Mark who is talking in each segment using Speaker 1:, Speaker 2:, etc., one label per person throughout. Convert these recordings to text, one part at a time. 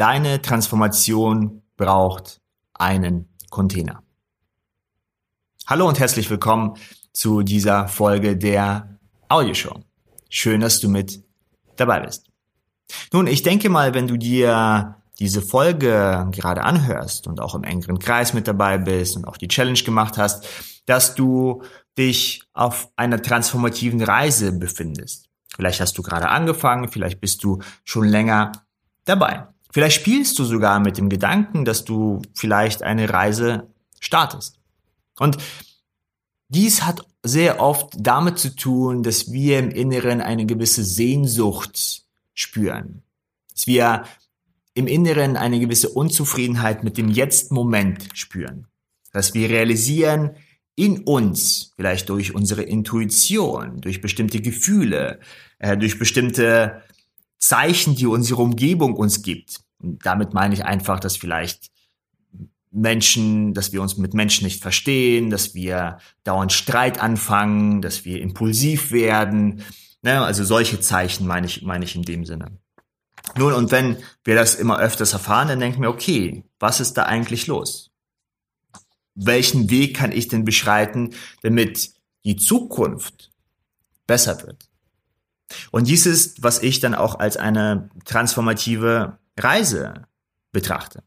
Speaker 1: Deine Transformation braucht einen Container. Hallo und herzlich willkommen zu dieser Folge der Audioshow. Schön, dass du mit dabei bist. Nun, ich denke mal, wenn du dir diese Folge gerade anhörst und auch im engeren Kreis mit dabei bist und auch die Challenge gemacht hast, dass du dich auf einer transformativen Reise befindest. Vielleicht hast du gerade angefangen, vielleicht bist du schon länger dabei. Vielleicht spielst du sogar mit dem Gedanken, dass du vielleicht eine Reise startest. Und dies hat sehr oft damit zu tun, dass wir im Inneren eine gewisse Sehnsucht spüren. Dass wir im Inneren eine gewisse Unzufriedenheit mit dem Jetzt-Moment spüren. Dass wir realisieren, in uns, vielleicht durch unsere Intuition, durch bestimmte Gefühle, äh, durch bestimmte Zeichen, die unsere Umgebung uns gibt. Und damit meine ich einfach, dass vielleicht Menschen, dass wir uns mit Menschen nicht verstehen, dass wir dauernd Streit anfangen, dass wir impulsiv werden. Ne? Also solche Zeichen meine ich, meine ich in dem Sinne. Nun, und wenn wir das immer öfters erfahren, dann denken wir, okay, was ist da eigentlich los? Welchen Weg kann ich denn beschreiten, damit die Zukunft besser wird? Und dies ist, was ich dann auch als eine transformative Reise betrachte.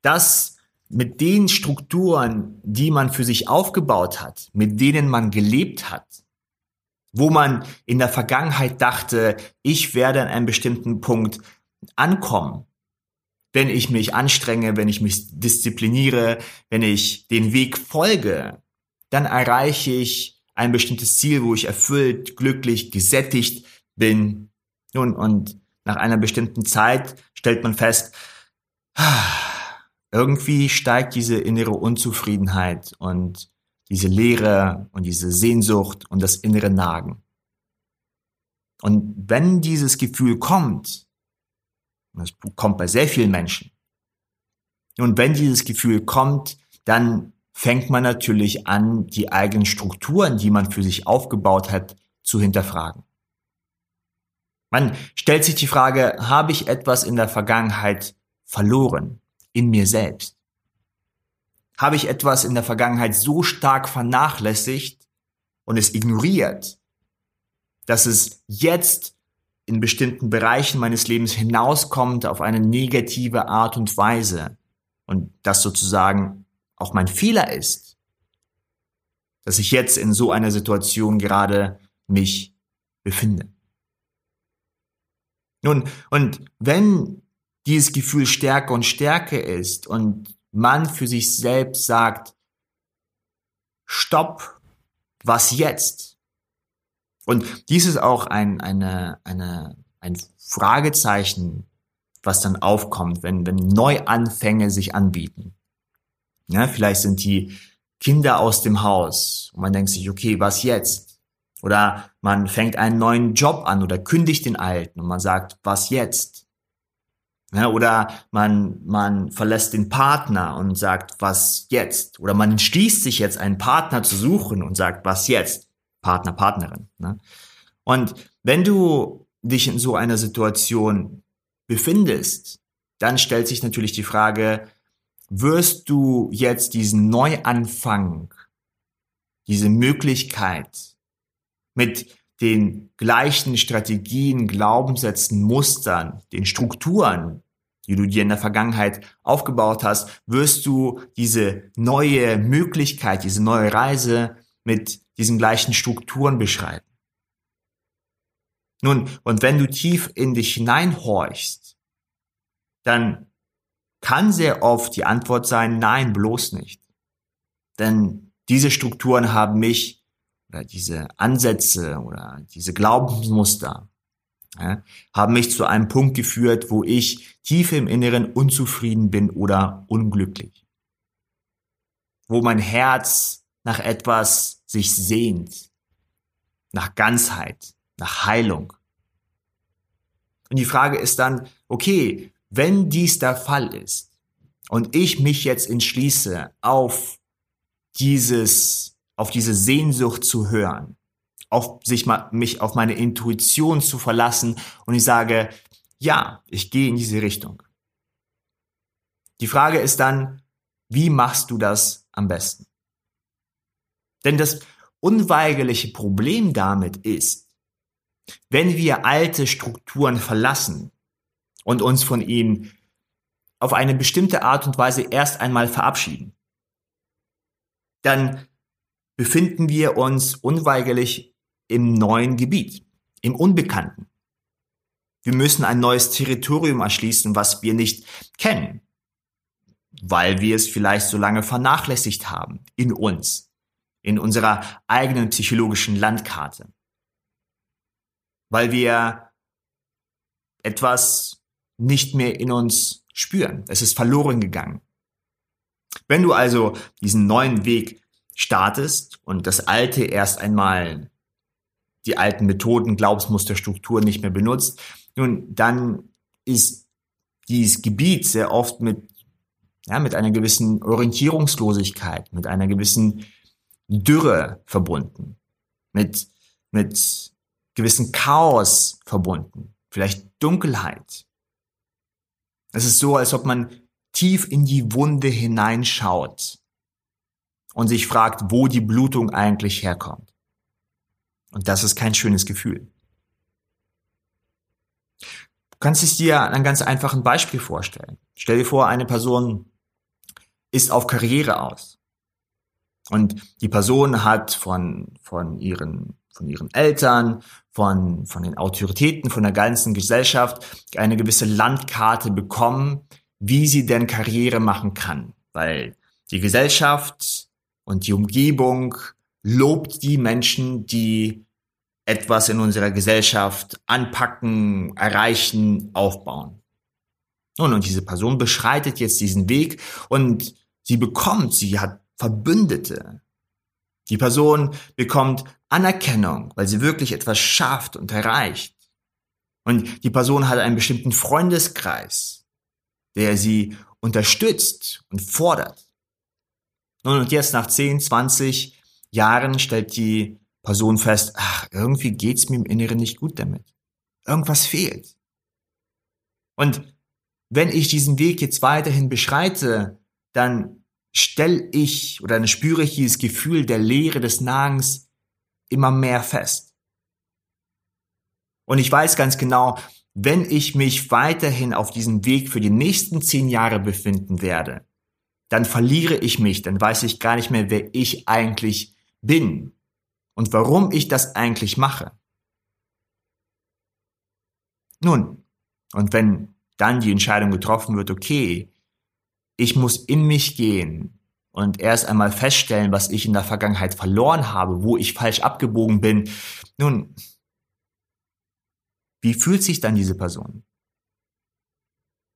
Speaker 1: Das mit den Strukturen, die man für sich aufgebaut hat, mit denen man gelebt hat, wo man in der Vergangenheit dachte, ich werde an einem bestimmten Punkt ankommen, wenn ich mich anstrenge, wenn ich mich diszipliniere, wenn ich den Weg folge, dann erreiche ich ein bestimmtes Ziel, wo ich erfüllt, glücklich, gesättigt bin. Nun, und nach einer bestimmten Zeit stellt man fest, irgendwie steigt diese innere Unzufriedenheit und diese Leere und diese Sehnsucht und das innere Nagen. Und wenn dieses Gefühl kommt, das kommt bei sehr vielen Menschen, und wenn dieses Gefühl kommt, dann fängt man natürlich an, die eigenen Strukturen, die man für sich aufgebaut hat, zu hinterfragen. Man stellt sich die Frage, habe ich etwas in der Vergangenheit verloren, in mir selbst? Habe ich etwas in der Vergangenheit so stark vernachlässigt und es ignoriert, dass es jetzt in bestimmten Bereichen meines Lebens hinauskommt auf eine negative Art und Weise und das sozusagen auch mein Fehler ist, dass ich jetzt in so einer Situation gerade mich befinde. Nun, und wenn dieses Gefühl stärker und stärker ist und man für sich selbst sagt, stopp, was jetzt? Und dies ist auch ein, eine, eine, ein Fragezeichen, was dann aufkommt, wenn, wenn Neuanfänge sich anbieten. Ja, vielleicht sind die Kinder aus dem Haus und man denkt sich, okay, was jetzt? Oder man fängt einen neuen Job an oder kündigt den alten und man sagt, was jetzt? Ja, oder man, man verlässt den Partner und sagt, was jetzt? Oder man entschließt sich jetzt, einen Partner zu suchen und sagt, was jetzt? Partner, Partnerin. Ne? Und wenn du dich in so einer Situation befindest, dann stellt sich natürlich die Frage, wirst du jetzt diesen Neuanfang, diese Möglichkeit mit den gleichen Strategien, Glaubenssätzen, Mustern, den Strukturen, die du dir in der Vergangenheit aufgebaut hast, wirst du diese neue Möglichkeit, diese neue Reise mit diesen gleichen Strukturen beschreiten. Nun, und wenn du tief in dich hineinhorchst, dann kann sehr oft die Antwort sein, nein, bloß nicht. Denn diese Strukturen haben mich oder diese Ansätze oder diese Glaubensmuster ja, haben mich zu einem Punkt geführt, wo ich tief im Inneren unzufrieden bin oder unglücklich. Wo mein Herz nach etwas sich sehnt, nach Ganzheit, nach Heilung. Und die Frage ist dann, okay, wenn dies der Fall ist und ich mich jetzt entschließe, auf dieses, auf diese Sehnsucht zu hören, auf sich mal, mich auf meine Intuition zu verlassen und ich sage, ja, ich gehe in diese Richtung. Die Frage ist dann, wie machst du das am besten? Denn das unweigerliche Problem damit ist, wenn wir alte Strukturen verlassen und uns von ihnen auf eine bestimmte Art und Weise erst einmal verabschieden, dann befinden wir uns unweigerlich im neuen Gebiet, im Unbekannten. Wir müssen ein neues Territorium erschließen, was wir nicht kennen, weil wir es vielleicht so lange vernachlässigt haben in uns, in unserer eigenen psychologischen Landkarte, weil wir etwas nicht mehr in uns spüren. Es ist verloren gegangen. Wenn du also diesen neuen Weg startest und das alte erst einmal die alten Methoden, Glaubensmuster, Strukturen nicht mehr benutzt, nun, dann ist dieses Gebiet sehr oft mit, ja, mit einer gewissen Orientierungslosigkeit, mit einer gewissen Dürre verbunden, mit, mit gewissen Chaos verbunden, vielleicht Dunkelheit. Es ist so, als ob man tief in die Wunde hineinschaut und sich fragt, wo die Blutung eigentlich herkommt. Und das ist kein schönes Gefühl. Du kannst es dir an einem ganz einfachen Beispiel vorstellen. Stell dir vor, eine Person ist auf Karriere aus. Und die Person hat von, von ihren, von ihren Eltern, von, von den Autoritäten, von der ganzen Gesellschaft eine gewisse Landkarte bekommen, wie sie denn Karriere machen kann. Weil die Gesellschaft und die Umgebung lobt die Menschen, die etwas in unserer Gesellschaft anpacken, erreichen, aufbauen. Nun, und diese Person beschreitet jetzt diesen Weg und sie bekommt, sie hat Verbündete. Die Person bekommt Anerkennung, weil sie wirklich etwas schafft und erreicht. Und die Person hat einen bestimmten Freundeskreis, der sie unterstützt und fordert. Nun, und jetzt nach 10, 20 Jahren stellt die Person fest, ach, irgendwie geht's mir im Inneren nicht gut damit. Irgendwas fehlt. Und wenn ich diesen Weg jetzt weiterhin beschreite, dann stelle ich oder dann spüre ich dieses Gefühl der Leere des Nagens immer mehr fest. Und ich weiß ganz genau, wenn ich mich weiterhin auf diesem Weg für die nächsten zehn Jahre befinden werde, dann verliere ich mich, dann weiß ich gar nicht mehr, wer ich eigentlich bin und warum ich das eigentlich mache. Nun, und wenn dann die Entscheidung getroffen wird, okay, ich muss in mich gehen und erst einmal feststellen, was ich in der Vergangenheit verloren habe, wo ich falsch abgebogen bin. Nun, wie fühlt sich dann diese Person?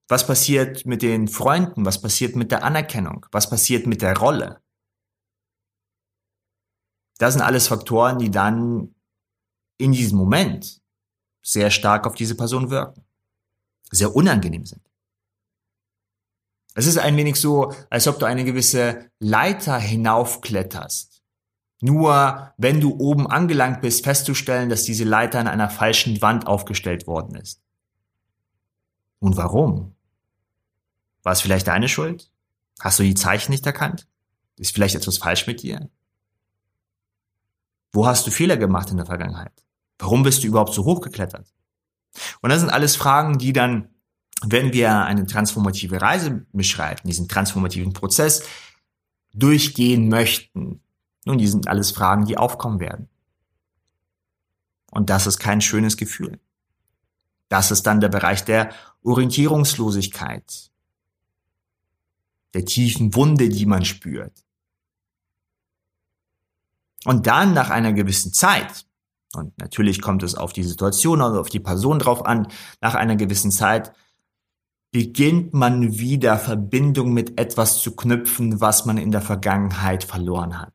Speaker 1: Was passiert mit den Freunden? Was passiert mit der Anerkennung? Was passiert mit der Rolle? Das sind alles Faktoren, die dann in diesem Moment sehr stark auf diese Person wirken, sehr unangenehm sind. Es ist ein wenig so, als ob du eine gewisse Leiter hinaufkletterst. Nur wenn du oben angelangt bist, festzustellen, dass diese Leiter an einer falschen Wand aufgestellt worden ist. Und warum? War es vielleicht deine Schuld? Hast du die Zeichen nicht erkannt? Ist vielleicht etwas falsch mit dir? Wo hast du Fehler gemacht in der Vergangenheit? Warum bist du überhaupt so hochgeklettert? Und das sind alles Fragen, die dann, wenn wir eine transformative Reise beschreiten, diesen transformativen Prozess durchgehen möchten, nun, die sind alles Fragen, die aufkommen werden. Und das ist kein schönes Gefühl. Das ist dann der Bereich der Orientierungslosigkeit, der tiefen Wunde, die man spürt. Und dann nach einer gewissen Zeit, und natürlich kommt es auf die Situation, also auf die Person drauf an, nach einer gewissen Zeit beginnt man wieder Verbindung mit etwas zu knüpfen, was man in der Vergangenheit verloren hat.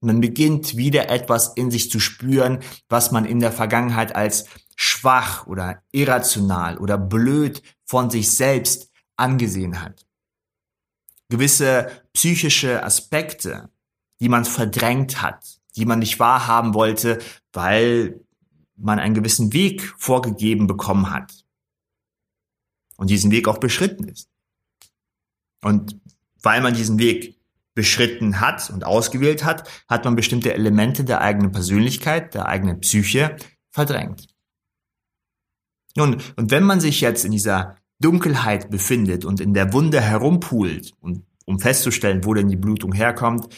Speaker 1: Man beginnt wieder etwas in sich zu spüren, was man in der Vergangenheit als schwach oder irrational oder blöd von sich selbst angesehen hat gewisse psychische Aspekte, die man verdrängt hat, die man nicht wahrhaben wollte, weil man einen gewissen Weg vorgegeben bekommen hat und diesen Weg auch beschritten ist. Und weil man diesen Weg beschritten hat und ausgewählt hat, hat man bestimmte Elemente der eigenen Persönlichkeit, der eigenen Psyche verdrängt. Nun, und wenn man sich jetzt in dieser Dunkelheit befindet und in der Wunde herumpult, und, um festzustellen, wo denn die Blutung herkommt,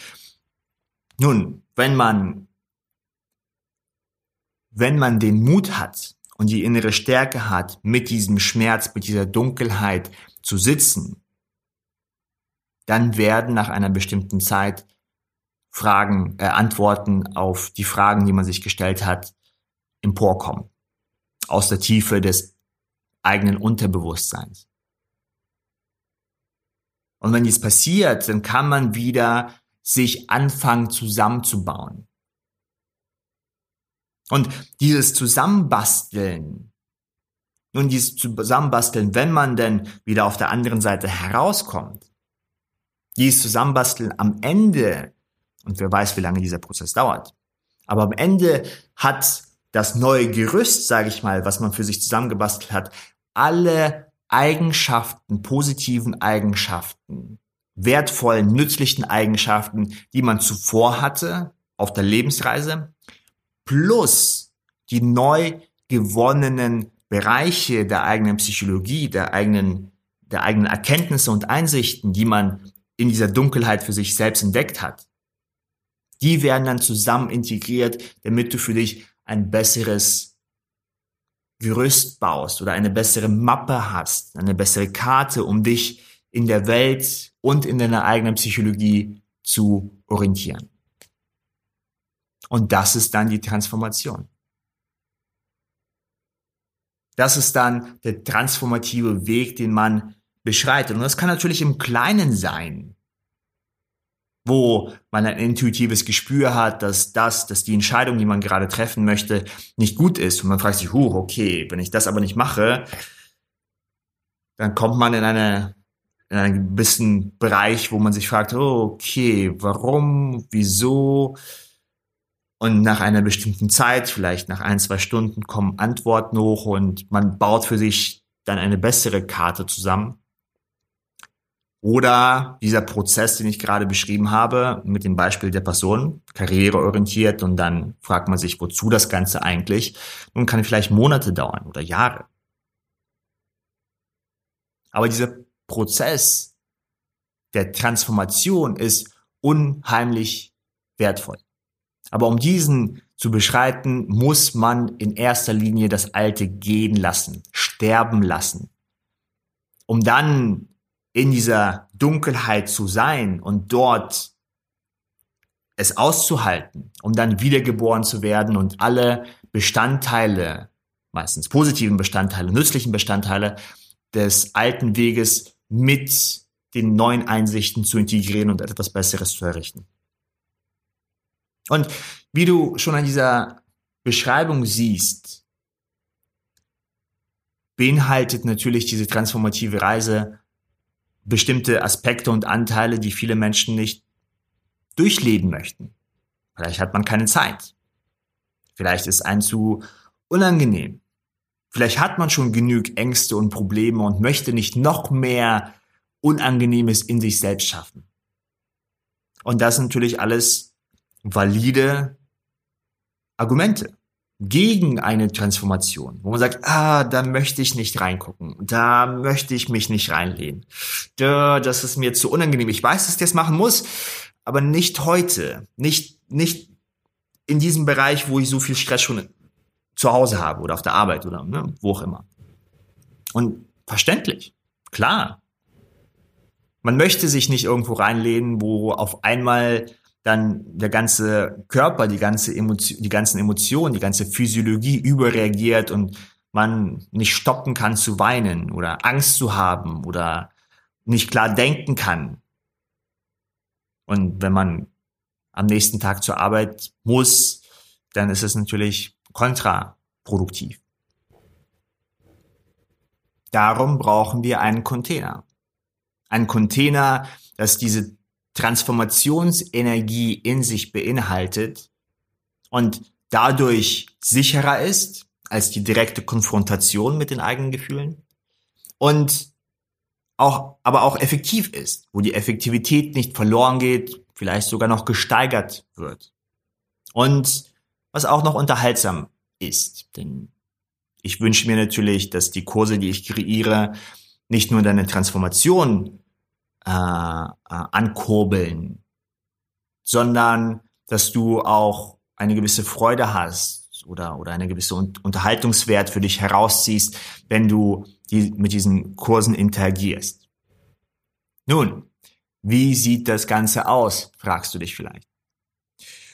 Speaker 1: nun, wenn man, wenn man den Mut hat und die innere Stärke hat, mit diesem Schmerz, mit dieser Dunkelheit zu sitzen dann werden nach einer bestimmten Zeit Fragen, äh, Antworten auf die Fragen, die man sich gestellt hat, emporkommen. Aus der Tiefe des eigenen Unterbewusstseins. Und wenn dies passiert, dann kann man wieder sich anfangen zusammenzubauen. Und dieses Zusammenbasteln, nun dieses Zusammenbasteln, wenn man denn wieder auf der anderen Seite herauskommt, dies zusammenbasteln am Ende, und wer weiß, wie lange dieser Prozess dauert, aber am Ende hat das neue Gerüst, sage ich mal, was man für sich zusammengebastelt hat, alle Eigenschaften, positiven Eigenschaften, wertvollen, nützlichen Eigenschaften, die man zuvor hatte auf der Lebensreise, plus die neu gewonnenen Bereiche der eigenen Psychologie, der eigenen, der eigenen Erkenntnisse und Einsichten, die man in dieser Dunkelheit für sich selbst entdeckt hat. Die werden dann zusammen integriert, damit du für dich ein besseres Gerüst baust oder eine bessere Mappe hast, eine bessere Karte, um dich in der Welt und in deiner eigenen Psychologie zu orientieren. Und das ist dann die Transformation. Das ist dann der transformative Weg, den man beschreitet. Und das kann natürlich im Kleinen sein, wo man ein intuitives Gespür hat, dass das, dass die Entscheidung, die man gerade treffen möchte, nicht gut ist. Und man fragt sich, huh, okay, wenn ich das aber nicht mache, dann kommt man in eine in einen gewissen Bereich, wo man sich fragt, okay, warum, wieso? Und nach einer bestimmten Zeit, vielleicht nach ein, zwei Stunden, kommen Antworten hoch und man baut für sich dann eine bessere Karte zusammen. Oder dieser Prozess, den ich gerade beschrieben habe, mit dem Beispiel der Person, karriereorientiert und dann fragt man sich, wozu das Ganze eigentlich? Nun kann vielleicht Monate dauern oder Jahre. Aber dieser Prozess der Transformation ist unheimlich wertvoll. Aber um diesen zu beschreiten, muss man in erster Linie das Alte gehen lassen, sterben lassen, um dann in dieser Dunkelheit zu sein und dort es auszuhalten, um dann wiedergeboren zu werden und alle Bestandteile, meistens positiven Bestandteile, nützlichen Bestandteile des alten Weges mit den neuen Einsichten zu integrieren und etwas Besseres zu errichten. Und wie du schon an dieser Beschreibung siehst, beinhaltet natürlich diese transformative Reise bestimmte Aspekte und Anteile, die viele Menschen nicht durchleben möchten. Vielleicht hat man keine Zeit. Vielleicht ist ein zu unangenehm. Vielleicht hat man schon genug Ängste und Probleme und möchte nicht noch mehr Unangenehmes in sich selbst schaffen. Und das natürlich alles valide Argumente gegen eine Transformation, wo man sagt, ah, da möchte ich nicht reingucken, da möchte ich mich nicht reinlehnen, da, das ist mir zu unangenehm. Ich weiß, dass ich das machen muss, aber nicht heute, nicht nicht in diesem Bereich, wo ich so viel Stress schon zu Hause habe oder auf der Arbeit oder ne, wo auch immer. Und verständlich, klar. Man möchte sich nicht irgendwo reinlehnen, wo auf einmal dann der ganze Körper, die ganze Emotion, die ganzen Emotionen, die ganze Physiologie überreagiert und man nicht stoppen kann zu weinen oder Angst zu haben oder nicht klar denken kann. Und wenn man am nächsten Tag zur Arbeit muss, dann ist es natürlich kontraproduktiv. Darum brauchen wir einen Container. Ein Container, das diese Transformationsenergie in sich beinhaltet und dadurch sicherer ist als die direkte Konfrontation mit den eigenen Gefühlen und auch, aber auch effektiv ist, wo die Effektivität nicht verloren geht, vielleicht sogar noch gesteigert wird. Und was auch noch unterhaltsam ist, denn ich wünsche mir natürlich, dass die Kurse, die ich kreiere, nicht nur deine Transformation äh, äh, ankurbeln, sondern dass du auch eine gewisse Freude hast oder, oder eine gewisse Unterhaltungswert für dich herausziehst, wenn du die, mit diesen Kursen interagierst. Nun, wie sieht das Ganze aus, fragst du dich vielleicht.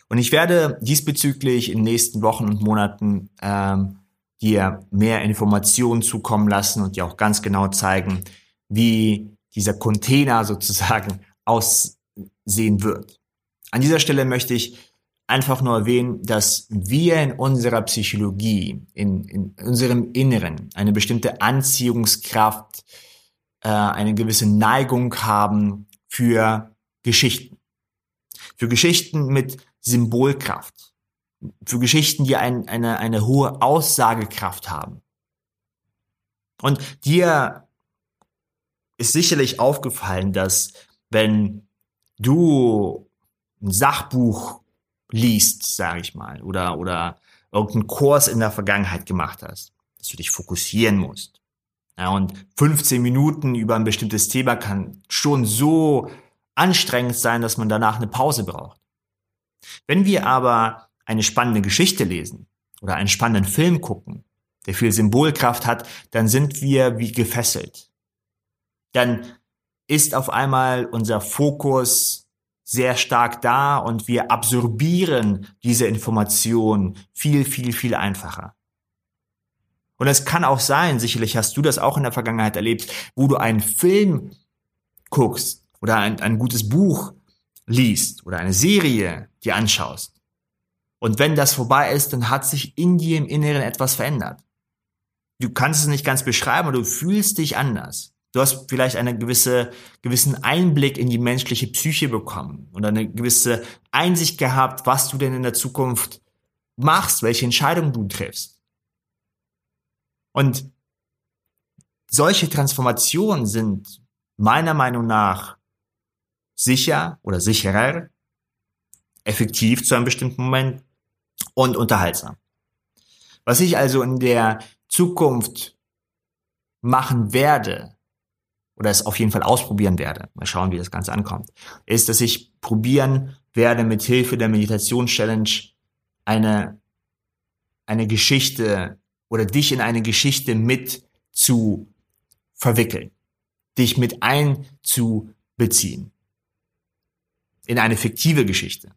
Speaker 1: Und ich werde diesbezüglich in den nächsten Wochen und Monaten ähm, dir mehr Informationen zukommen lassen und dir auch ganz genau zeigen, wie dieser Container sozusagen aussehen wird. An dieser Stelle möchte ich einfach nur erwähnen, dass wir in unserer Psychologie, in, in unserem Inneren eine bestimmte Anziehungskraft, äh, eine gewisse Neigung haben für Geschichten. Für Geschichten mit Symbolkraft. Für Geschichten, die ein, eine, eine hohe Aussagekraft haben. Und dir ist sicherlich aufgefallen, dass wenn du ein Sachbuch liest, sage ich mal, oder, oder irgendeinen Kurs in der Vergangenheit gemacht hast, dass du dich fokussieren musst. Ja, und 15 Minuten über ein bestimmtes Thema kann schon so anstrengend sein, dass man danach eine Pause braucht. Wenn wir aber eine spannende Geschichte lesen oder einen spannenden Film gucken, der viel Symbolkraft hat, dann sind wir wie gefesselt. Dann ist auf einmal unser Fokus sehr stark da und wir absorbieren diese Information viel, viel, viel einfacher. Und es kann auch sein, sicherlich hast du das auch in der Vergangenheit erlebt, wo du einen Film guckst oder ein, ein gutes Buch liest oder eine Serie dir anschaust. Und wenn das vorbei ist, dann hat sich in dir im Inneren etwas verändert. Du kannst es nicht ganz beschreiben, aber du fühlst dich anders. Du hast vielleicht einen gewisse, gewissen Einblick in die menschliche Psyche bekommen und eine gewisse Einsicht gehabt, was du denn in der Zukunft machst, welche Entscheidungen du triffst. Und solche Transformationen sind meiner Meinung nach sicher oder sicherer, effektiv zu einem bestimmten Moment und unterhaltsam. Was ich also in der Zukunft machen werde, oder es auf jeden Fall ausprobieren werde, mal schauen, wie das Ganze ankommt, ist, dass ich probieren werde, mit Hilfe der Meditation-Challenge eine, eine Geschichte oder dich in eine Geschichte mit zu verwickeln, dich mit einzubeziehen in eine fiktive Geschichte.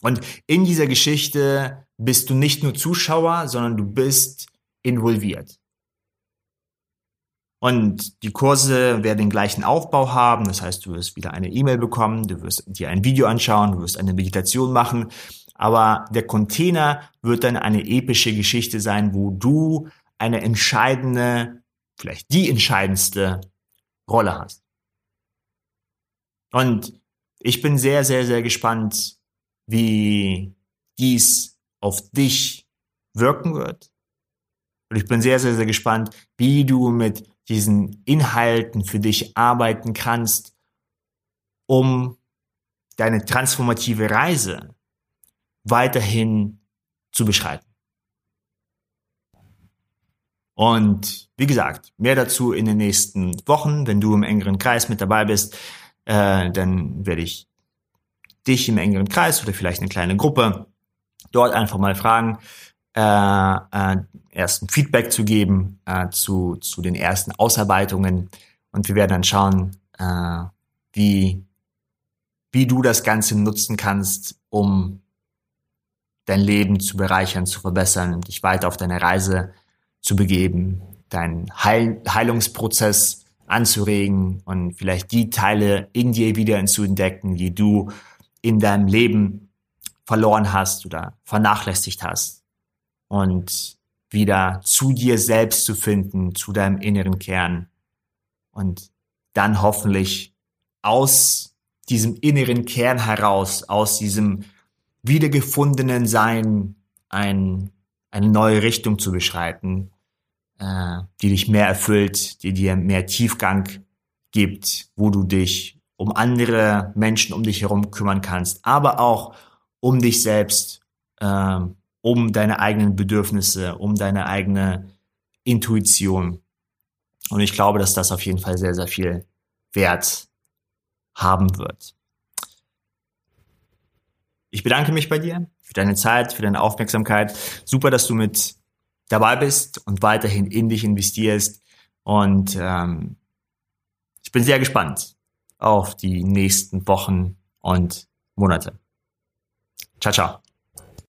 Speaker 1: Und in dieser Geschichte bist du nicht nur Zuschauer, sondern du bist involviert. Und die Kurse werden den gleichen Aufbau haben. Das heißt, du wirst wieder eine E-Mail bekommen, du wirst dir ein Video anschauen, du wirst eine Meditation machen. Aber der Container wird dann eine epische Geschichte sein, wo du eine entscheidende, vielleicht die entscheidendste Rolle hast. Und ich bin sehr, sehr, sehr gespannt, wie dies auf dich wirken wird. Und ich bin sehr, sehr, sehr gespannt, wie du mit diesen Inhalten für dich arbeiten kannst, um deine transformative Reise weiterhin zu beschreiten. Und wie gesagt, mehr dazu in den nächsten Wochen. Wenn du im engeren Kreis mit dabei bist, äh, dann werde ich dich im engeren Kreis oder vielleicht eine kleine Gruppe dort einfach mal fragen, äh, äh, ersten Feedback zu geben äh, zu, zu den ersten Ausarbeitungen. Und wir werden dann schauen, äh, wie, wie du das Ganze nutzen kannst, um dein Leben zu bereichern, zu verbessern, dich weiter auf deine Reise zu begeben, deinen Heil Heilungsprozess anzuregen und vielleicht die Teile in dir wieder zu entdecken, die du in deinem Leben verloren hast oder vernachlässigt hast und wieder zu dir selbst zu finden, zu deinem inneren Kern. Und dann hoffentlich aus diesem inneren Kern heraus, aus diesem wiedergefundenen Sein ein, eine neue Richtung zu beschreiten, äh, die dich mehr erfüllt, die dir mehr Tiefgang gibt, wo du dich um andere Menschen um dich herum kümmern kannst, aber auch um dich selbst, ähm, um deine eigenen Bedürfnisse, um deine eigene Intuition. Und ich glaube, dass das auf jeden Fall sehr, sehr viel Wert haben wird. Ich bedanke mich bei dir für deine Zeit, für deine Aufmerksamkeit. Super, dass du mit dabei bist und weiterhin in dich investierst. Und ähm, ich bin sehr gespannt auf die nächsten Wochen und Monate. Ciao, ciao.